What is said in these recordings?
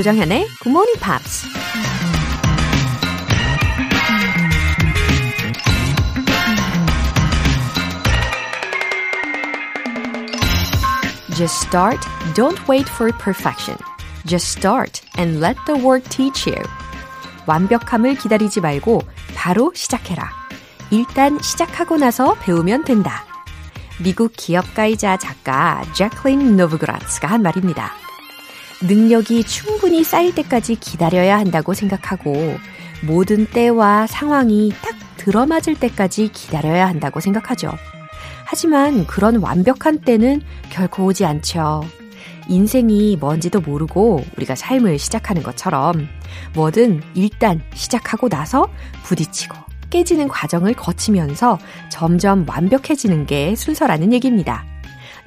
조정현의 Good Morning Pops. Just start. Don't wait for perfection. Just start and let the work teach you. 완벽함을 기다리지 말고 바로 시작해라. 일단 시작하고 나서 배우면 된다. 미국 기업가이자 작가 제클린 노브그라츠가 한 말입니다. 능력이 충분히 쌓일 때까지 기다려야 한다고 생각하고 모든 때와 상황이 딱 들어맞을 때까지 기다려야 한다고 생각하죠. 하지만 그런 완벽한 때는 결코 오지 않죠. 인생이 뭔지도 모르고 우리가 삶을 시작하는 것처럼 뭐든 일단 시작하고 나서 부딪히고 깨지는 과정을 거치면서 점점 완벽해지는 게 순서라는 얘기입니다.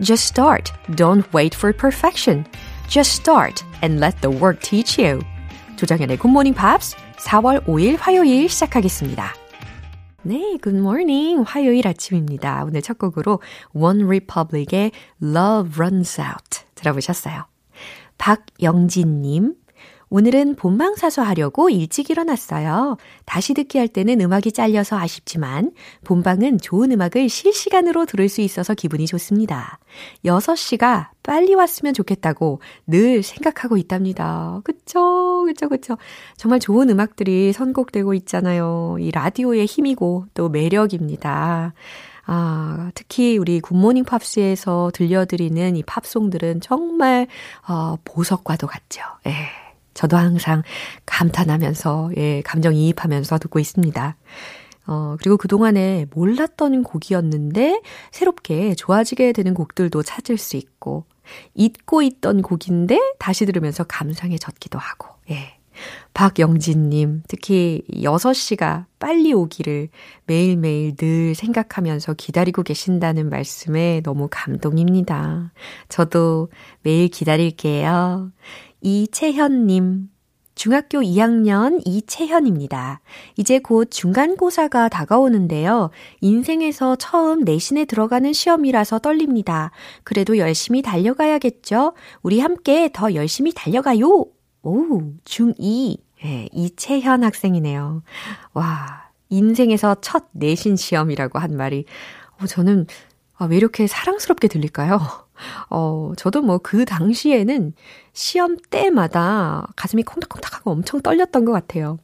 Just start. Don't wait for perfection. Just start and let the work teach you. 조정현의 Good Morning Pops 4월 5일 화요일 시작하겠습니다. 네, good morning. 화요일 아침입니다. 오늘 첫 곡으로 One Republic의 Love Runs Out 들어보셨어요. 박영진님, 오늘은 본방사수 하려고 일찍 일어났어요. 다시 듣기 할 때는 음악이 잘려서 아쉽지만 본방은 좋은 음악을 실시간으로 들을 수 있어서 기분이 좋습니다. 6시가 빨리 왔으면 좋겠다고 늘 생각하고 있답니다. 그쵸, 그쵸, 그쵸. 정말 좋은 음악들이 선곡되고 있잖아요. 이 라디오의 힘이고 또 매력입니다. 아, 특히 우리 굿모닝 팝스에서 들려드리는 이 팝송들은 정말, 어, 보석과도 같죠. 예. 저도 항상 감탄하면서, 예, 감정이입하면서 듣고 있습니다. 어, 그리고 그동안에 몰랐던 곡이었는데, 새롭게 좋아지게 되는 곡들도 찾을 수 있고, 잊고 있던 곡인데, 다시 들으면서 감상해졌기도 하고, 예. 박영진님, 특히 6시가 빨리 오기를 매일매일 늘 생각하면서 기다리고 계신다는 말씀에 너무 감동입니다. 저도 매일 기다릴게요. 이채현님, 중학교 2학년 이채현입니다. 이제 곧 중간고사가 다가오는데요. 인생에서 처음 내신에 들어가는 시험이라서 떨립니다. 그래도 열심히 달려가야겠죠? 우리 함께 더 열심히 달려가요! 오, 중2. 네, 이채현 학생이네요. 와, 인생에서 첫 내신 시험이라고 한 말이, 어, 저는 아, 왜 이렇게 사랑스럽게 들릴까요? 어, 저도 뭐 그 당시에는 시험 때마다 가슴이 콩닥콩닥하고 엄청 떨렸던 것 같아요.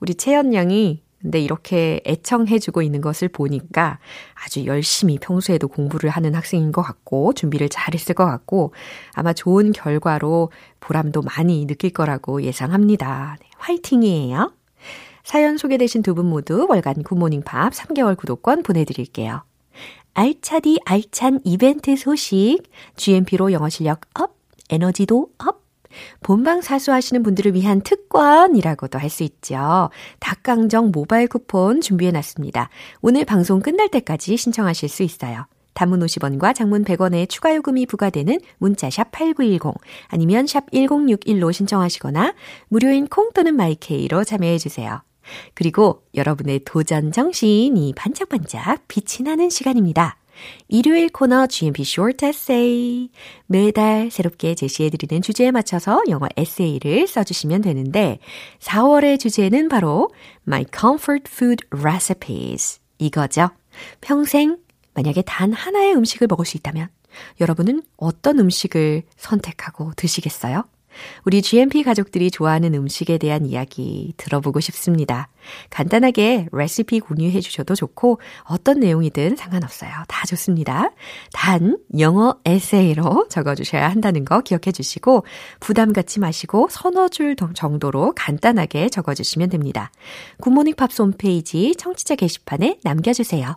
우리 채연 양이 근데 이렇게 애청해주고 있는 것을 보니까 아주 열심히 평소에도 공부를 하는 학생인 것 같고, 준비를 잘 했을 것 같고, 아마 좋은 결과로 보람도 많이 느낄 거라고 예상합니다. 네, 화이팅이에요. 사연 소개되신 두 분 모두 월간 굿모닝 팝스 3개월 구독권 보내드릴게요. 알차디 알찬 이벤트 소식, GMP로 영어 실력 up, 에너지도 up, 본방 사수하시는 분들을 위한 특권이라고도 할 수 있죠. 닭강정 모바일 쿠폰 준비해 놨습니다. 오늘 방송 끝날 때까지 신청하실 수 있어요. 단문 50원과 장문 100원의 추가 요금이 부과되는 문자 샵 8910 아니면 샵 1061로 신청하시거나 무료인 콩 또는 마이케이로 참여해 주세요. 그리고 여러분의 도전 정신이 반짝반짝 빛이 나는 시간입니다. 일요일 코너 GMP Short Essay. 매달 새롭게 제시해드리는 주제에 맞춰서 영어 에세이를 써주시면 되는데, 4월의 주제는 바로 My Comfort Food Recipes. 이거죠. 평생 만약에 단 하나의 음식을 먹을 수 있다면, 여러분은 어떤 음식을 선택하고 드시겠어요? 우리 GMP 가족들이 좋아하는 음식에 대한 이야기 들어보고 싶습니다. 간단하게 레시피 공유해 주셔도 좋고 어떤 내용이든 상관없어요. 다 좋습니다. 단 영어 에세이로 적어 주셔야 한다는 거 기억해 주시고 부담 갖지 마시고 서너 줄 정도로 간단하게 적어 주시면 됩니다. 굿모닝 팝스 홈페이지 청취자 게시판에 남겨 주세요.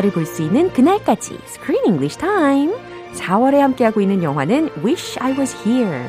영화를 볼 수 있는 그날까지 Screen English Time. 4월에 함께하고 있는 영화는 Wish I Was Here.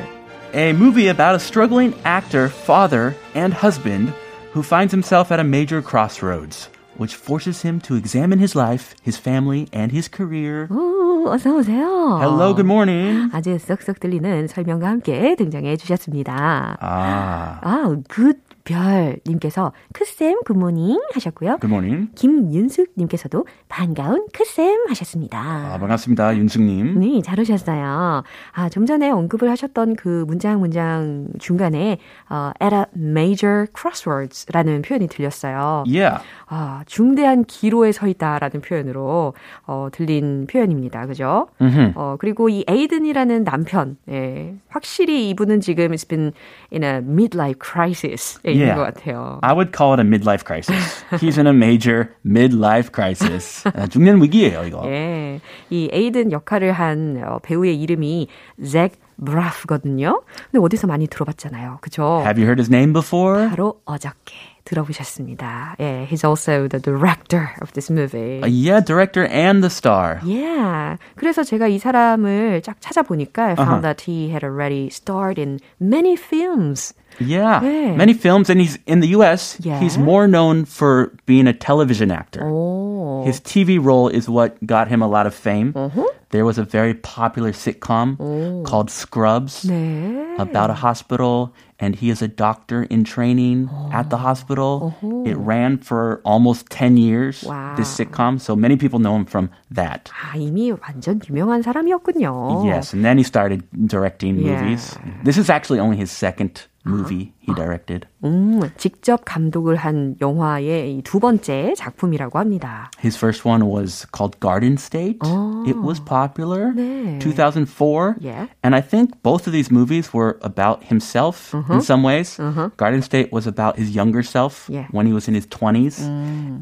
A movie about a struggling actor, father, and husband who finds himself at a major crossroads, which forces him to examine his life, his family, and his career. 오, 어서 오세요. Hello, good morning. 아주 쏙쏙 들리는 설명과 함께 등장해 주셨습니다. Ah, 아, 굿 별님께서 크쌤 굿모닝 하셨고요. morning. 김윤숙님께서도 반가운 크쌤 아, 하셨습니다. 반갑습니다, 윤승님. 네, 잘 오셨어요. 아, 좀 전에 언급을 하셨던 그 문장 문장 중간에 어, at a major crossroads라는 표현이 들렸어요. Yeah. 아, 중대한 기로에 서 있다라는 표현으로 어, 들린 표현입니다. 그죠? 어, 그리고 이 에이든이라는 남편, 예, 확실히 이분은 지금 has been in a midlife crisis에 있는 Yeah. 것 같아요. I would call it a midlife crisis. He's in a major midlife crisis. 아, 중년 위기예요, 이거. 예, 이 에이든 역할을 한 어, 배우의 이름이 잭 브라프거든요. 근데 어디서 많이 들어봤잖아요. 그죠? Have you heard his name before? 바로 어저께 들어보셨습니다. 예, he's also the director of this movie. Uh, yeah, director and the star. Yeah. 그래서 제가 이 사람을 쫙 찾아보니까 I found that he had already starred in many films. Yeah, 네. many films, and he's in the U.S. Yeah. He's more known for being a television actor. 오. His TV role is what got him a lot of fame. Uh-huh. There was a very popular sitcom called Scrubs 네. about a hospital, and he is a doctor in training at the hospital. It ran for almost 10 years, Wow. this sitcom, so many people know him from that. 아, 이미 완전 유명한 사람이었군요. Yes, and then he started directing Yeah. movies. This is actually only his second movie he directed. 음, 직접 감독을 한 영화의 이 두 번째 작품이라고 합니다. His first one was called Garden State. It was popular. 네. 2004. Yeah. And I think both of these movies were about himself in some ways. Garden State was about his younger self Yeah. when he was in his 20s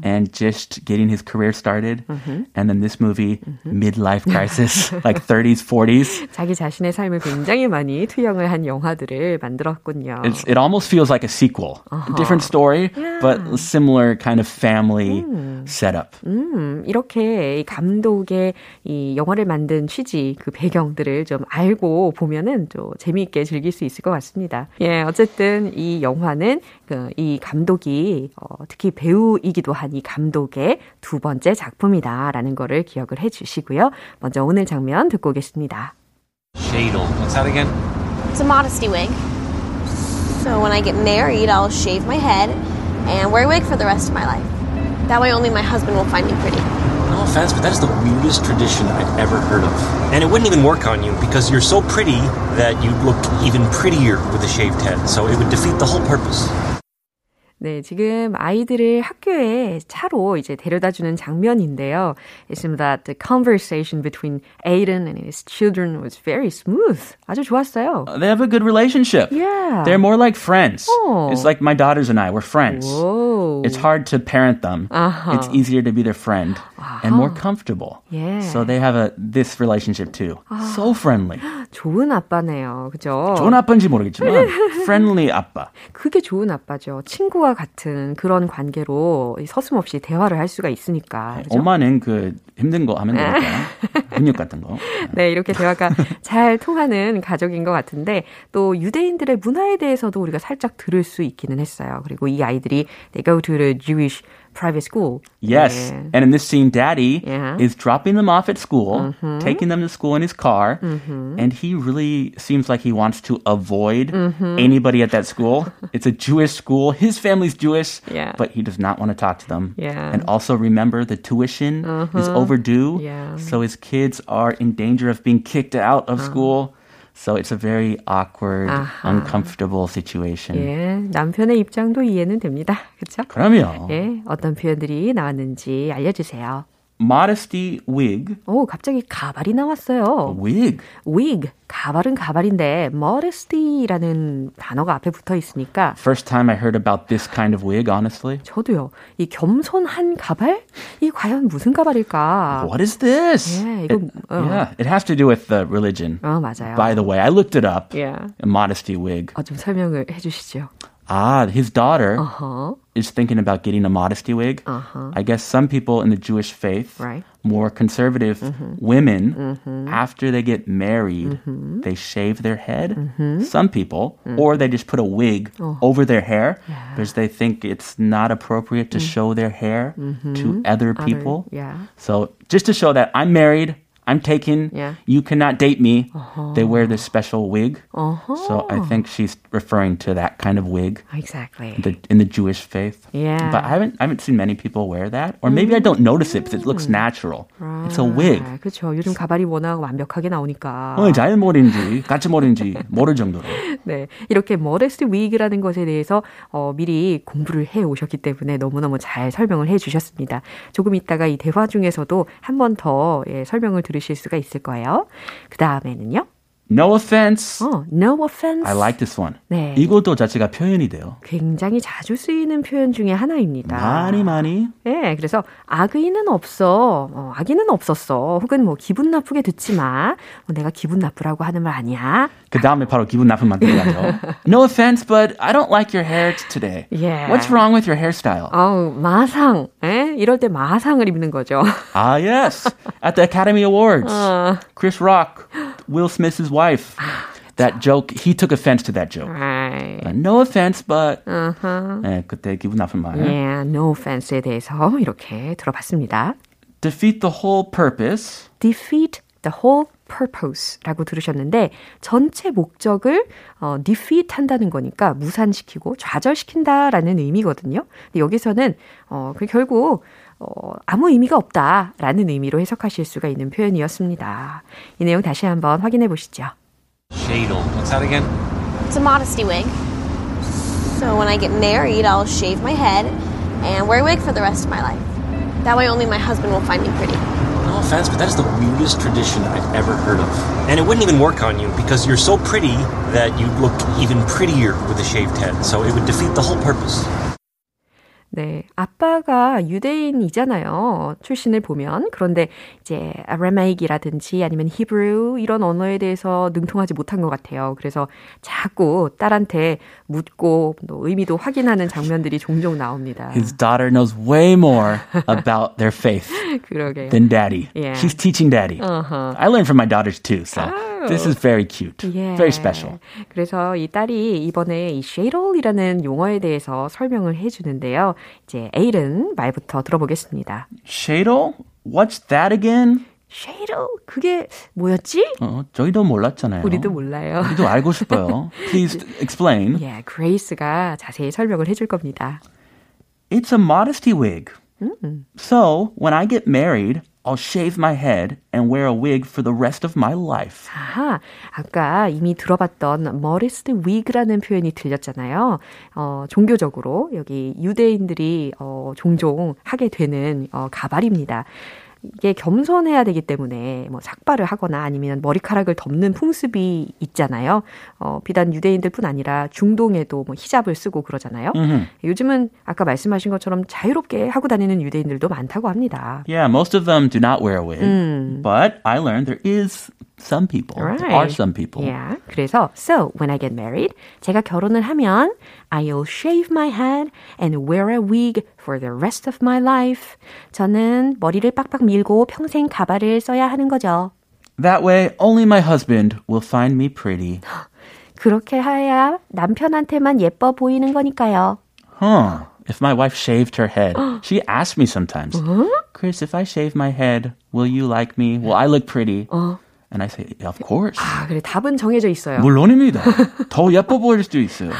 and just getting his career started. And then this movie, midlife crisis, like 30s, 40s. 자기 자신의 삶을 굉장히 많이 투영을 한 영화들을 만들었군요. It's, it almost feels like a sequel. A different story, but similar kind of family setup. 음, 이렇게 이 감독의 이 영화를 만든 취지, 그 배경들을 좀 알고 보면은 또 재미있게 즐길 수 있을 것 같습니다. 예, 어쨌든 이 영화는 그 이 감독이 어, 특히 배우이기도 한 이 감독의 두 번째 작품이다라는 거를 기억을 해 주시고요. 먼저 오늘 장면 듣고 오겠습니다. Shadle. What's that again? It's a modesty wig. So when I get married, I'll shave my head and wear a wig for the rest of my life. That way, only my husband will find me pretty. No offense, but that is the weirdest tradition I've ever heard of. And it wouldn't even work on you because you're so pretty that you'd look even prettier with a shaved head. So it would defeat the whole purpose. 네, 지금 아이들을 학교에 차로 이제 데려다 주는 장면인데요. It seems that the conversation between Aiden and his children was very smooth. 아주 좋았어요. They have a good relationship. Yeah. They're more like friends. Oh. It's like my daughters and I, we're friends. Whoa. It's hard to parent them. Uh-huh. It's easier to be their friend and more comfortable. Yeah. So they have a this relationship too. So friendly. 좋은 아빠네요. 그죠? 좋은 아빠인지 모르겠지만 friendly 아빠. 그게 좋은 아빠죠. 친구와 같은 그런 관계로 서슴없이 대화를 할 수가 있으니까. 그죠? 엄마는 그 힘든 거 하면 되니까 근육 같은 거. 네, 이렇게 대화가 잘 통하는 가족인 것 같은데 또 유대인들의 문화에 대해서도 우리가 살짝 들을 수 있기는 했어요. 그리고 이 아이들이 they go to the Jewish private school. Yes. 네. And in this scene, daddy Yeah. is dropping them off at school, mm-hmm. taking them to school in his car, mm-hmm. and he really seems like he wants to avoid mm-hmm. anybody at that school. It's a Jewish school. His family's Jewish, Yeah. but he does not want to talk to them. Yeah. And also remember the tuition is overdue. Yeah. So his kids are in danger of being kicked out of uh-huh. school. So it's a very awkward, uncomfortable situation. 예, 남편의 입장도 이해는 됩니다. 그렇죠? 그럼요. 예, 어떤 표현들이 나왔는지 알려주세요. Modesty wig. 오, 갑자기 가발이 나왔어요. Wig. wig, 가발은 가발인데 modesty라는 단어가 앞에 붙어 있으니까 First time I heard about this kind of wig, honestly. 저도요. 이 겸손한 가발? 이 과연 무슨 가발일까? What is this? Yeah, 이거, It- 어. yeah, it has to do with the religion. 어, 맞아요. By the way, I looked it up. Yeah. A modesty wig. 어, 좀 설명을 해 주시죠. Ah, his daughter 어허. Is thinking about getting a modesty wig. Uh-huh. I guess some people in the Jewish faith, Right. more conservative mm-hmm. women, mm-hmm. after they get married, mm-hmm. they shave their head. Some people, or they just put a wig oh. over their hair because they think it's not appropriate to mm. show their hair to other people. yeah. So just to show that I'm married, I'm taken, Yeah. you cannot date me, they wear this special wig. So I think she's referring to that kind of wig Exactly. the, in the Jewish faith. Yeah. But I haven't I haven't seen many people wear that, or maybe I don't notice it because it looks natural. It's a wig. 아, 그렇죠. 요즘 가발이 워낙 완벽하게 나오니까. 어, 자연 머리인지 가츠 머리인지 모를 정도로. 네, 이렇게 머레스 위그라는 것에 대해서 어, 미리 공부를 해 오셨기 때문에 너무너무 잘 설명을 해 주셨습니다. 조금 있다가 이 대화 중에서도 한 번 더 예, 설명을 들으 실 수가 있을 거예요. 그 다음에는요. No offense. 어, no offense. I like this one. 네. 이것도 자체가 표현이 돼요. 굉장히 자주 쓰이는 표현 중에 하나입니다. 많이 많이. 네, 그래서 악의는 없어, 어, 악의는 없었어, 혹은 뭐 기분 나쁘게 듣지 마, 뭐 내가 기분 나쁘라고 하는 말 아니야. 그 다음에 바로 기분 나쁜 만들어야죠. no offense, but I don't like your hair today. Yeah. What's wrong with your hairstyle? 아우 마상, 예? 이럴 때 마상을 입는 거죠. Ah, yes. At the Academy Awards, Chris Rock, Will Smith's wife. That joke, he took offense to that joke. Right. Uh, no offense, but 네, 그때 기분 나쁜 말. Yeah, no offense에 대해서 이렇게 들어봤습니다. Defeat the whole purpose. defeat the whole purpose라고 들으셨는데 전체 목적을 어, defeat 한다는 거니까 무산시키고 좌절시킨다라는 의미거든요. 근데 여기서는 어, 그 결국 어, 아무 의미가 없다라는 의미로 해석하실 수가 있는 표현이었습니다. 이 내용 다시 한번 확인해 보시죠. Shadle. What's that again? It's a modesty wig. So when I get married, I'll shave my head and wear a wig for the rest of my life. That way only my husband will find me pretty. Offense, but that is the weirdest tradition I've ever heard of. And it wouldn't even work on you because you're so pretty that you'd look even prettier with a shaved head. So it would defeat the whole purpose. 네, 아빠가 유대인이잖아요. 출신을 보면. 그런데 이제 아라마익이라든지 아니면 히브리 이런 언어에 대해서 능통하지 못한 것 같아요. 그래서 자꾸 딸한테 묻고 또 의미도 확인하는 장면들이 종종 나옵니다. His daughter knows way more about their faith 그러게요. than daddy. Yeah. She's teaching daddy. Uh-huh. I learned from my daughters too, so this is very cute. 예. Very special. 그래서 이 딸이 이번에 이 shadle이라는 용어에 대해서 설명을 해 주는데요. 이제 에일은 말부터 들어보겠습니다. Shadle? What's that again? shadle 그게 뭐였지? 어, 저희도 몰랐잖아요. 우리도 몰라요. 우리도 알고 싶어요. Please explain. 예, 그레이스가 자세히 설명을 해줄 겁니다. It's a modesty wig. So, when I get married, I'll shave my head and wear a wig for the rest of my life. 아하, 아까 이미 들어봤던 modesty wig라는 표현이 들렸잖아요. 어, 종교적으로 여기 유대인들이 어, 종종 하게 되는 어, 가발입니다. 이게 겸손해야 되기 때문에 뭐 삭발을 하거나 아니면 머리카락을 덮는 풍습이 있잖아요. 어, 비단 유대인들뿐 아니라 중동에도 뭐 히잡을 쓰고 그러잖아요. 요즘은 아까 말씀하신 것처럼 자유롭게 하고 다니는 유대인들도 많다고 합니다. Yeah, most of them do not wear a wig. But I learned there is some people. There are some people. Yeah. 그래서 so when I get married, 제가 결혼을 하면 I'll shave my head and wear a wig for the rest of my life. 저는 머리를 빡빡 밀고 평생 가발을 써야 하는 거죠. That way, only my husband will find me pretty. 그렇게 해야 남편한테만 예뻐 보이는 거니까요. Huh. If my wife shaved her head, she asks me sometimes, Chris, if I shave my head, will you like me? Will I look pretty? And I say, yeah, of course. 아, 그래 답은 정해져 있어요. 물론입니다. 더 예뻐 보일 수도 있어요.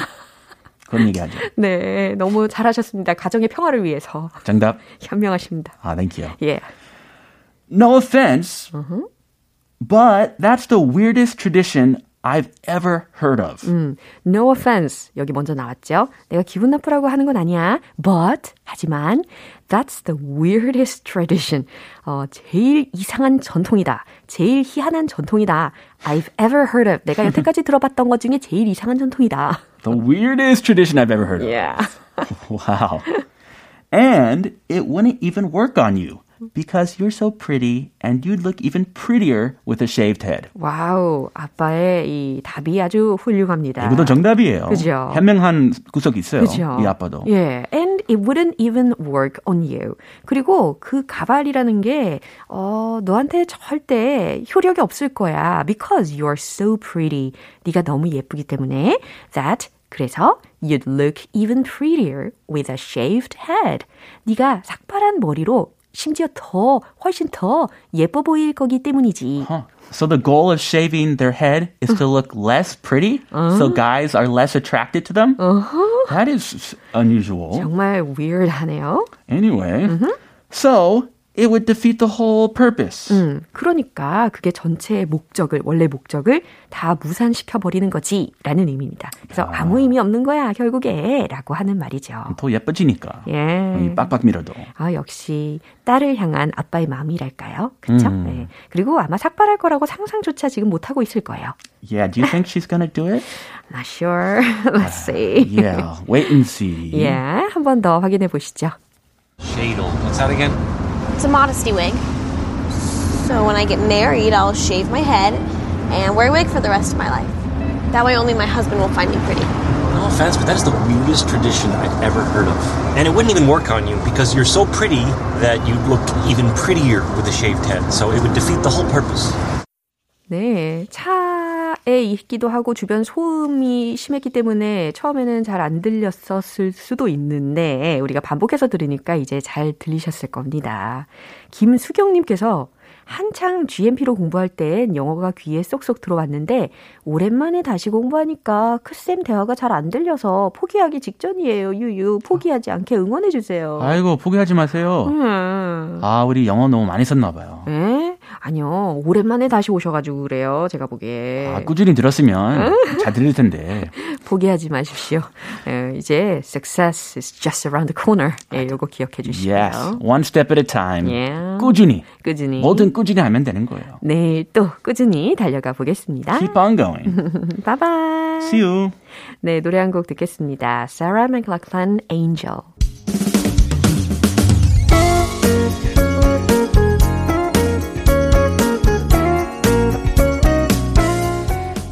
그런 얘기하죠. 네, 너무 잘하셨습니다. 가정의 평화를 위해서 정답. 현명하십니다. Ah, thank you. 예. No offense, but that's the weirdest tradition I've ever heard of. No offense. 여기 먼저 나왔죠. 내가 기분 나쁘라고 하는 건 아니야. But, 하지만, that's the weirdest tradition. 어, 제일 이상한 전통이다. 제일 희한한 전통이다. I've ever heard of. 내가 여태까지 들어봤던 것 중에 제일 이상한 전통이다. The weirdest tradition I've ever heard of. Yeah. Wow. And it wouldn't even work on you Because you're so pretty and you'd look even prettier with a shaved head. 와우, 아빠의 이 답이 아주 훌륭합니다. 이것도 정답이에요. 그죠? 현명한 구석이 있어요. 그죠? 이 아빠도. 예, and it wouldn't even work on you. 그리고 그 가발이라는 게 어, 너한테 절대 효력이 없을 거야. Because you're so pretty. 네가 너무 예쁘기 때문에 that 그래서 you'd look even prettier with a shaved head. 네가 삭발한 머리로 심지어 더 훨씬 더 예뻐 보일 거기 때문이지. Huh. So the goal of shaving their head is to look less pretty, so guys are less attracted to them. That is unusual. 정말 weird하네요. Anyway, so it would defeat the whole purpose. 음, 그러니까 그게 전체의 목적을, 원래 목적을 다 무산시켜 버리는 거지 라는 의미입니다. 그래서 아 무 의미 없는 거야, 결국에 라고 하는 말이죠. 더 예뻐지니까. 예. 이 빡빡 밀어도. 아, 역시 딸을 향한 아빠의 마음이랄까요? 그쵸? 음. 네. 그리고 아마 삭발할 거라고 상상조차 지금 못 하고 있을 거예요. Yeah, do you think she's gonna do it? Not sure. Let's see. Yeah, wait and see. 예, 한번 더 확인해 보시죠. Shadle. What's that again? It's a modesty wig. So when I get married, I'll shave my head and wear a wig for the rest of my life. That way only my husband will find me pretty. No offense, but that is the weirdest tradition I've ever heard of. And it wouldn't even work on you because you're so pretty that you'd look even prettier with a shaved head. So it would defeat the whole purpose. 네, 차 에 있기도 하고 주변 소음이 심했기 때문에 처음에는 잘 안 들렸었을 수도 있는데 우리가 반복해서 들으니까 이제 잘 들리셨을 겁니다. 김수경님께서 한창 GMP로 공부할 땐 영어가 귀에 쏙쏙 들어왔는데 오랜만에 다시 공부하니까 크쌤 대화가 잘 안 들려서 포기하기 직전이에요. 유유 포기하지 않게 응원해 주세요. 아이고 포기하지 마세요. 음. 아 우리 영어 너무 많이 썼나 봐요. 에? 아니요. 오랜만에 다시 오셔가지고 그래요. 제가 보기에. 아 꾸준히 들었으면 잘 들릴 텐데. 포기하지 마십시오. 에, 이제 success is just around the corner. 예, 요거 기억해 주시고요. Yes, one step at a time. Yeah. 꾸준히. 꾸준히. 뭐든 꾸준히 하면 되는 거예요. 내일 또 꾸준히 달려가 보겠습니다. Keep on going. 바이바이. See you. 네, 노래 한 곡 듣겠습니다. Sarah McLachlan, Angel.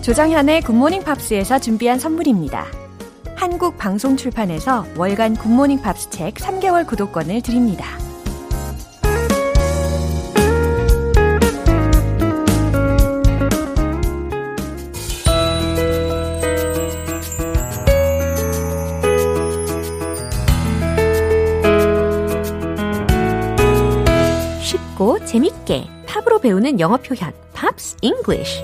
조정현의 굿모닝 팝스에서 준비한 선물입니다. 한국 방송 출판에서 월간 굿모닝 팝스 책 3개월 구독권을 드립니다. 재밌게 팝으로 배우는 영어 표현 Pops English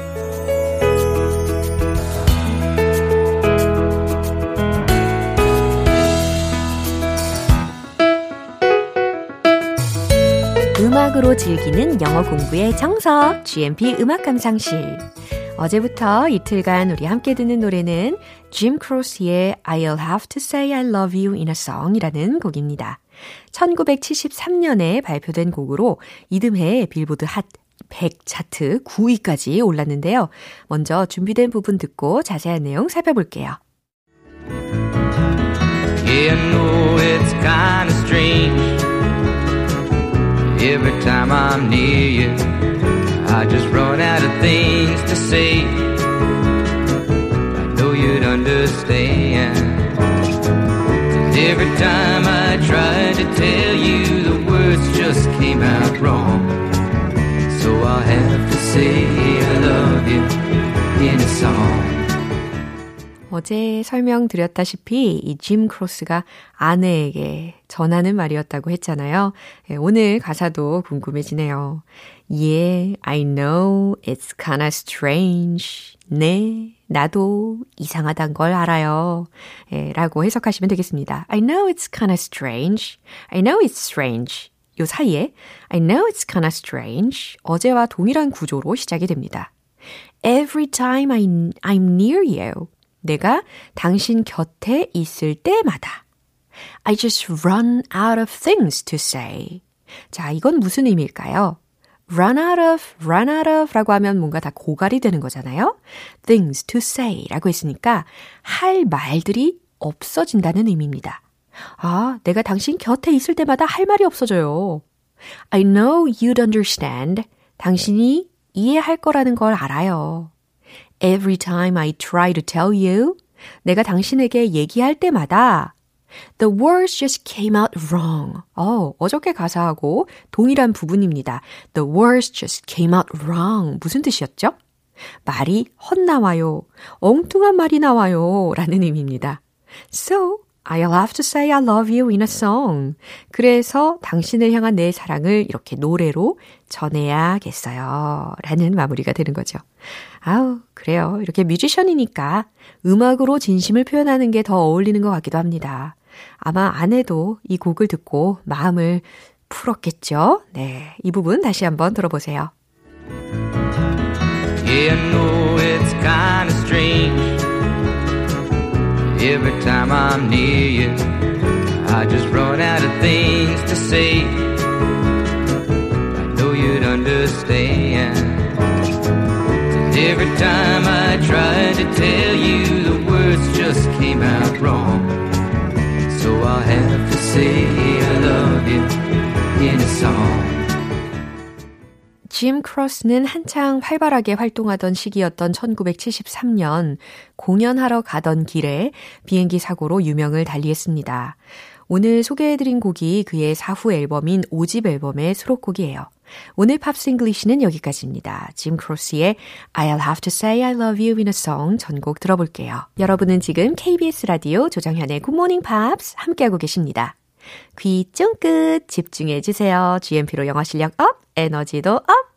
음악으로 즐기는 영어 공부의 정석 GMP 음악 감상실 어제부터 이틀간 우리 함께 듣는 노래는 짐 크로스의 I'll Have to Say I Love You in a Song이라는 곡입니다. 1973년에 발표된 곡으로 이듬해 빌보드 핫 100 차트 9위까지 올랐는데요. 먼저 준비된 부분 듣고 자세한 내용 살펴볼게요. Yeah, I know it's kinda strange. Every time I'm near you, I just run out of things to say. I know you'd understand. Every time I tried to tell you, the words just came out wrong. So I'll have to say I love you in a song. 어제 설명드렸다시피 이 짐 크로스가 아내에게 전하는 말이었다고 했잖아요. 예, 오늘 가사도 궁금해지네요. Yeah, I know it's kinda strange. 네, 나도 이상하단 걸 알아요. 예, 라고 해석하시면 되겠습니다. I know it's kinda strange. I know it's strange. 요 사이에 I know it's kinda strange. 어제와 동일한 구조로 시작이 됩니다. Every time I, I'm near you. 내가 당신 곁에 있을 때마다. I just run out of things to say. 자, 이건 무슨 의미일까요? run out of, run out of 라고 하면 뭔가 다 고갈이 되는 거잖아요. things to say 라고 했으니까 할 말들이 없어진다는 의미입니다. 아, 내가 당신 곁에 있을 때마다 할 말이 없어져요. I know you'd understand. 당신이 이해할 거라는 걸 알아요. Every time I try to tell you, 내가 당신에게 얘기할 때마다 The words just came out wrong. 어, 어저께 가사하고 동일한 부분입니다. The words just came out wrong. 무슨 뜻이었죠? 말이 헛나와요. 엉뚱한 말이 나와요. 라는 의미입니다. So, I'll have to say I love you in a song. 그래서 당신을 향한 내 사랑을 이렇게 노래로 전해야겠어요. 라는 마무리가 되는 거죠. 아우, 그래요. 이렇게 뮤지션이니까 음악으로 진심을 표현하는 게 더 어울리는 것 같기도 합니다. 아마 아내도 이 곡을 듣고 마음을 풀었겠죠? 네. 이 부분 다시 한번 들어보세요. Yeah, Every time I'm near you, I just run out of things to say. I know you'd understand. And every time I try to tell you, the words just came out wrong. So I'll have to say I love you in a song. 짐 크로스는 한창 활발하게 활동하던 시기였던 1973년 공연하러 가던 길에 비행기 사고로 유명을 달리했습니다. 오늘 소개해드린 곡이 그의 사후 앨범인 5집 앨범의 수록곡이에요. 오늘 Pops English는 여기까지입니다. 짐 크로스의 I'll Have to Say I Love You in a Song 전곡 들어볼게요. 여러분은 지금 KBS 라디오 조정현의 굿모닝 팝스 함께하고 계십니다. 귀 쫑긋 집중해 주세요. GMP로 영어 실력 up, 에너지도 up!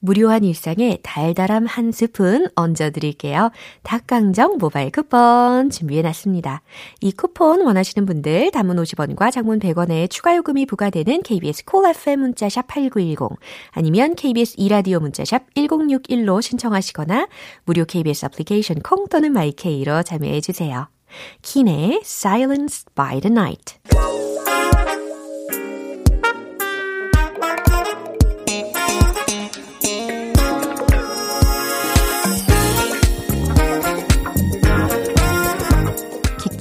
무료한 일상에 달달함 한 스푼 얹어드릴게요. 닭강정 모바일 쿠폰 준비해놨습니다. 이 쿠폰 원하시는 분들 단문 50원과 장문 100원의 추가 요금이 부과되는 KBS Cool FM 문자샵 8910 아니면 KBS 2라디오 문자샵 1061로 신청하시거나 무료 KBS 애플리케이션 콩 또는 마이케이로 참여해주세요. 키네 Silence by the Night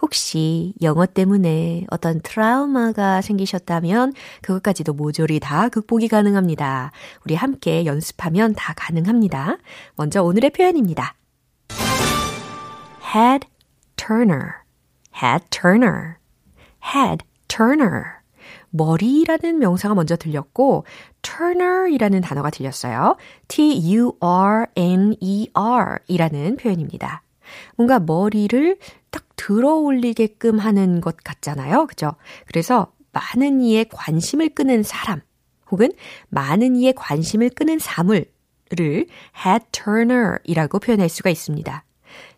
혹시 영어 때문에 어떤 트라우마가 생기셨다면 그것까지도 모조리 다 극복이 가능합니다. 우리 함께 연습하면 다 가능합니다. 먼저 오늘의 표현입니다. head turner, head turner, head turner. 머리라는 명사가 먼저 들렸고 turner이라는 단어가 들렸어요. T-U-R-N-E-R 이라는 표현입니다. 뭔가 머리를 딱 들어 올리게끔 하는 것 같잖아요. 그죠? 그래서 많은 이의 관심을 끄는 사람 혹은 많은 이의 관심을 끄는 사물을 head turner 이라고 표현할 수가 있습니다.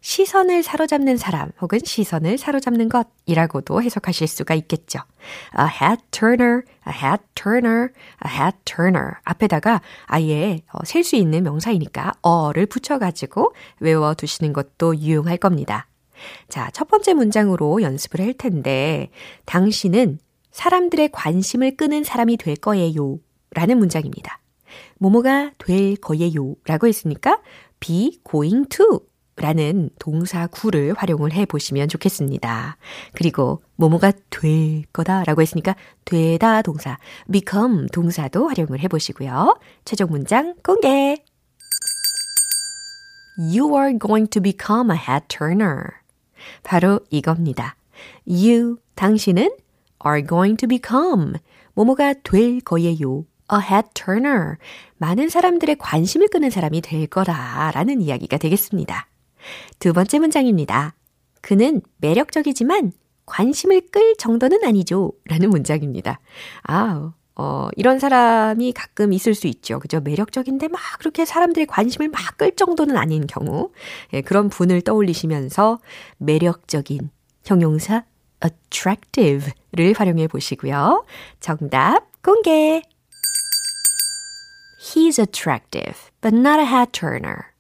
시선을 사로잡는 사람 혹은 시선을 사로잡는 것이라고도 해석하실 수가 있겠죠. A head turner, a head turner, a head turner. 앞에다가 아예 어, 셀수 있는 명사이니까 어를 붙여가지고 외워두시는 것도 유용할 겁니다. 자, 첫 번째 문장으로 연습을 할 텐데, 당신은 사람들의 관심을 끄는 사람이 될 거예요. 라는 문장입니다. 뭐뭐가 될 거예요. 라고 했으니까 be going to 라는 동사 구를 활용을 해 보시면 좋겠습니다. 그리고 뭐뭐가 될 거다 라고 했으니까 되다 동사, become 동사도 활용을 해 보시고요. 최종 문장 공개! You are going to become a head turner. 바로 이겁니다. You, 당신은 are going to become 뭐뭐가 될 거예요. a head turner. 많은 사람들의 관심을 끄는 사람이 될 거다라는 이야기가 되겠습니다. 두 번째 문장입니다. 그는 매력적이지만 관심을 끌 정도는 아니죠. 라는 문장입니다. 아우, 어, 이런 사람이 가끔 있을 수 있죠. 그죠? 매력적인데 막 그렇게 사람들의 관심을 막 끌 정도는 아닌 경우. 예, 그런 분을 떠올리시면서 매력적인 형용사 attractive를 활용해 보시고요. 정답 공개. He's attractive, but not a head turner.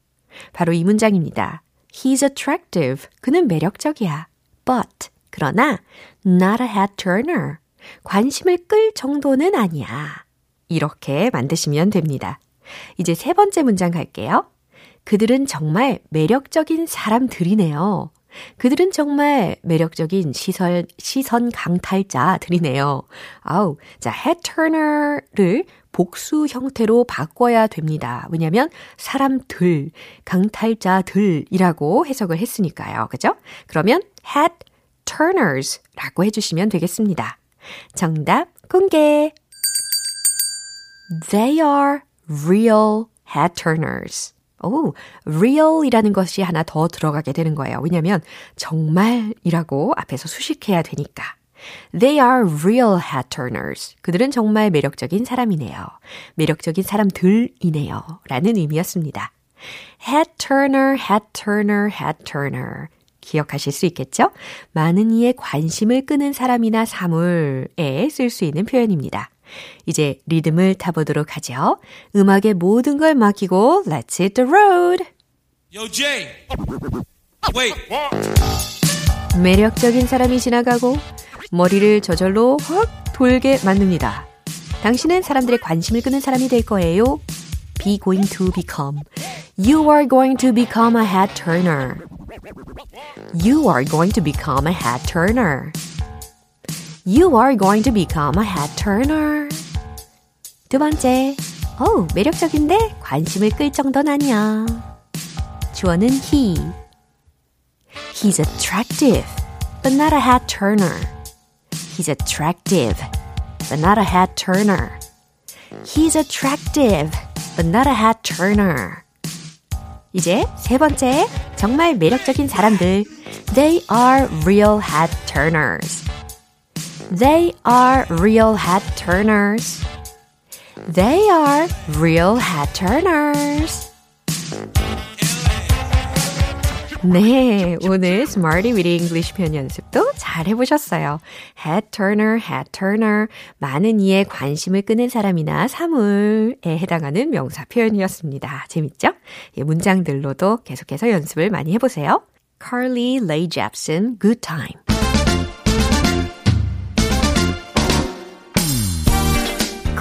바로 이 문장입니다. He's attractive. 그는 매력적이야. But 그러나 not a head turner. 관심을 끌 정도는 아니야. 이렇게 만드시면 됩니다. 이제 세 번째 문장 갈게요. 그들은 정말 매력적인 사람들이네요. 그들은 정말 매력적인 시선, 시선 강탈자들이네요. 아우, 자, head turner를 복수 형태로 바꿔야 됩니다. 왜냐면 사람들, 강탈자들이라고 해석을 했으니까요. 그죠? 그러면 head turners라고 해주시면 되겠습니다. 정답 공개. They are real head turners. 오, real이라는 것이 하나 더 들어가게 되는 거예요. 왜냐면 정말이라고 앞에서 수식해야 되니까. They are real head turners. 그들은 정말 매력적인 사람이네요. 매력적인 사람들이네요. 라는 의미였습니다. head turner, head turner, head turner. 기억하실 수 있겠죠? 많은 이의 관심을 끄는 사람이나 사물에 쓸 수 있는 표현입니다. 이제 리듬을 타보도록 하죠. 음악의 모든 걸 맡기고 Let's hit the road. Yo, Jay. Wait. 매력적인 사람이 지나가고 머리를 저절로 확 돌게 만듭니다. 당신은 사람들의 관심을 끄는 사람이 될 거예요. Be going to become. You are going to become a head turner. You are going to become a head turner. You are going to become a head turner. 두 번째, 어우, 매력적인데 관심을 끌 정도는 아니야. 주어는 he. He's attractive, but not a head turner. He's attractive, but not a head turner. He's attractive, but not a head turner. 이제 세 번째, 정말 매력적인 사람들. They are real head turners. They are real head turners. They are real head turners. 네, 오늘 Smarty with English 표현 연습도 잘 해보셨어요. head turner, head turner. 많은 이의 관심을 끄는 사람이나 사물에 해당하는 명사 표현이었습니다. 재밌죠? 예, 문장들로도 계속해서 연습을 많이 해보세요. Carly Rae Jepsen, Good Time.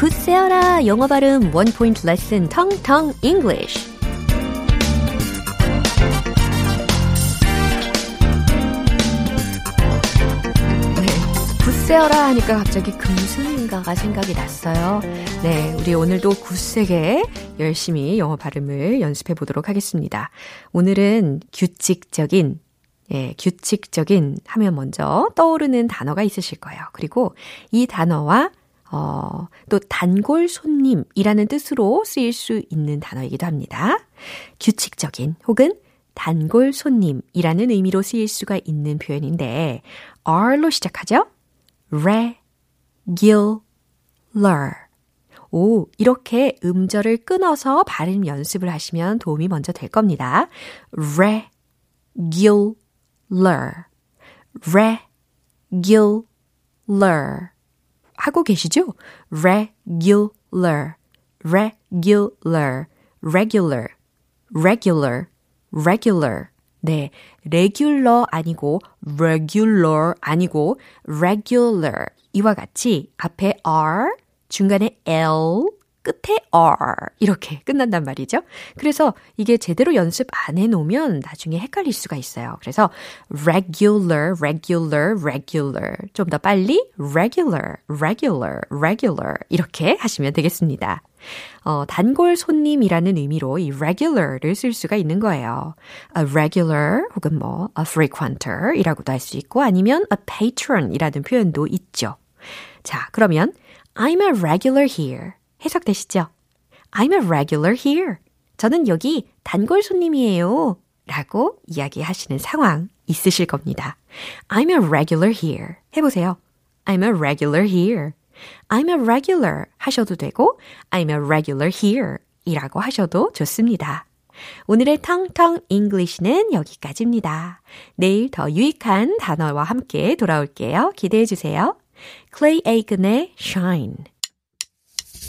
굿세어라 영어 발음 원 포인트 레슨 텅텅 English. 네, 굿세어라 하니까 갑자기 금수인가가 생각이 났어요. 네, 우리 오늘도 굿세게 열심히 영어 발음을 연습해 보도록 하겠습니다. 오늘은 규칙적인 예, 규칙적인 하면 먼저 떠오르는 단어가 있으실 거예요. 그리고 이 단어와 어, 또 단골 손님이라는 뜻으로 쓰일 수 있는 단어이기도 합니다. 규칙적인 혹은 단골 손님이라는 의미로 쓰일 수가 있는 표현인데 R로 시작하죠. regular. 오, 이렇게 음절을 끊어서 발음 연습을 하시면 도움이 먼저 될 겁니다. regular. regular. 하고 계시죠? regular, regular, regular, regular, regular. 네, regular 아니고 regular 아니고 regular 이와 같이 앞에 r 중간에 l 끝에 R 이렇게 끝난단 말이죠. 그래서 이게 제대로 연습 안 해놓으면 나중에 헷갈릴 수가 있어요. 그래서 regular, regular, regular 좀 더 빨리 regular, regular, regular 이렇게 하시면 되겠습니다. 어, 단골 손님이라는 의미로 이 regular를 쓸 수가 있는 거예요. a regular 혹은 뭐 a frequenter 이라고도 할 수 있고 아니면 a patron 이라는 표현도 있죠. 자, 그러면 I'm a regular here. 해석되시죠? I'm a regular here. 저는 여기 단골 손님이에요. 라고 이야기하시는 상황 있으실 겁니다. I'm a regular here. 해보세요. I'm a regular here. I'm a regular 하셔도 되고 I'm a regular here 이라고 하셔도 좋습니다. 오늘의 텅텅 English는 여기까지입니다. 내일 더 유익한 단어와 함께 돌아올게요. 기대해 주세요. 클레이 에이근의 Shine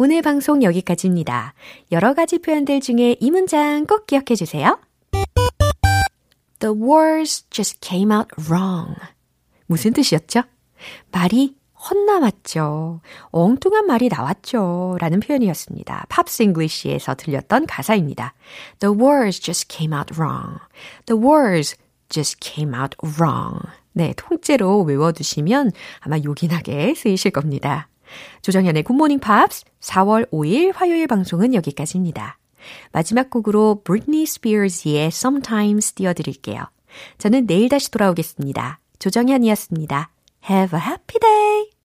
오늘 방송 여기까지입니다. 여러 가지 표현들 중에 이 문장 꼭 기억해 주세요. The words just came out wrong. 무슨 뜻이었죠? 말이 헛나왔죠. 엉뚱한 말이 나왔죠. 라는 표현이었습니다. Pops English에서 들렸던 가사입니다. The words just came out wrong. The words just came out wrong. 네, 통째로 외워두시면 아마 요긴하게 쓰이실 겁니다. 조정현의 굿모닝 팝스 4월 5일 화요일 방송은 여기까지입니다. 마지막 곡으로 브리트니 스피어즈의 Sometimes 띄워드릴게요. 저는 내일 다시 돌아오겠습니다. 조정현이었습니다. Have a happy day!